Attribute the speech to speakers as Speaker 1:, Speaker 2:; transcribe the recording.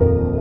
Speaker 1: you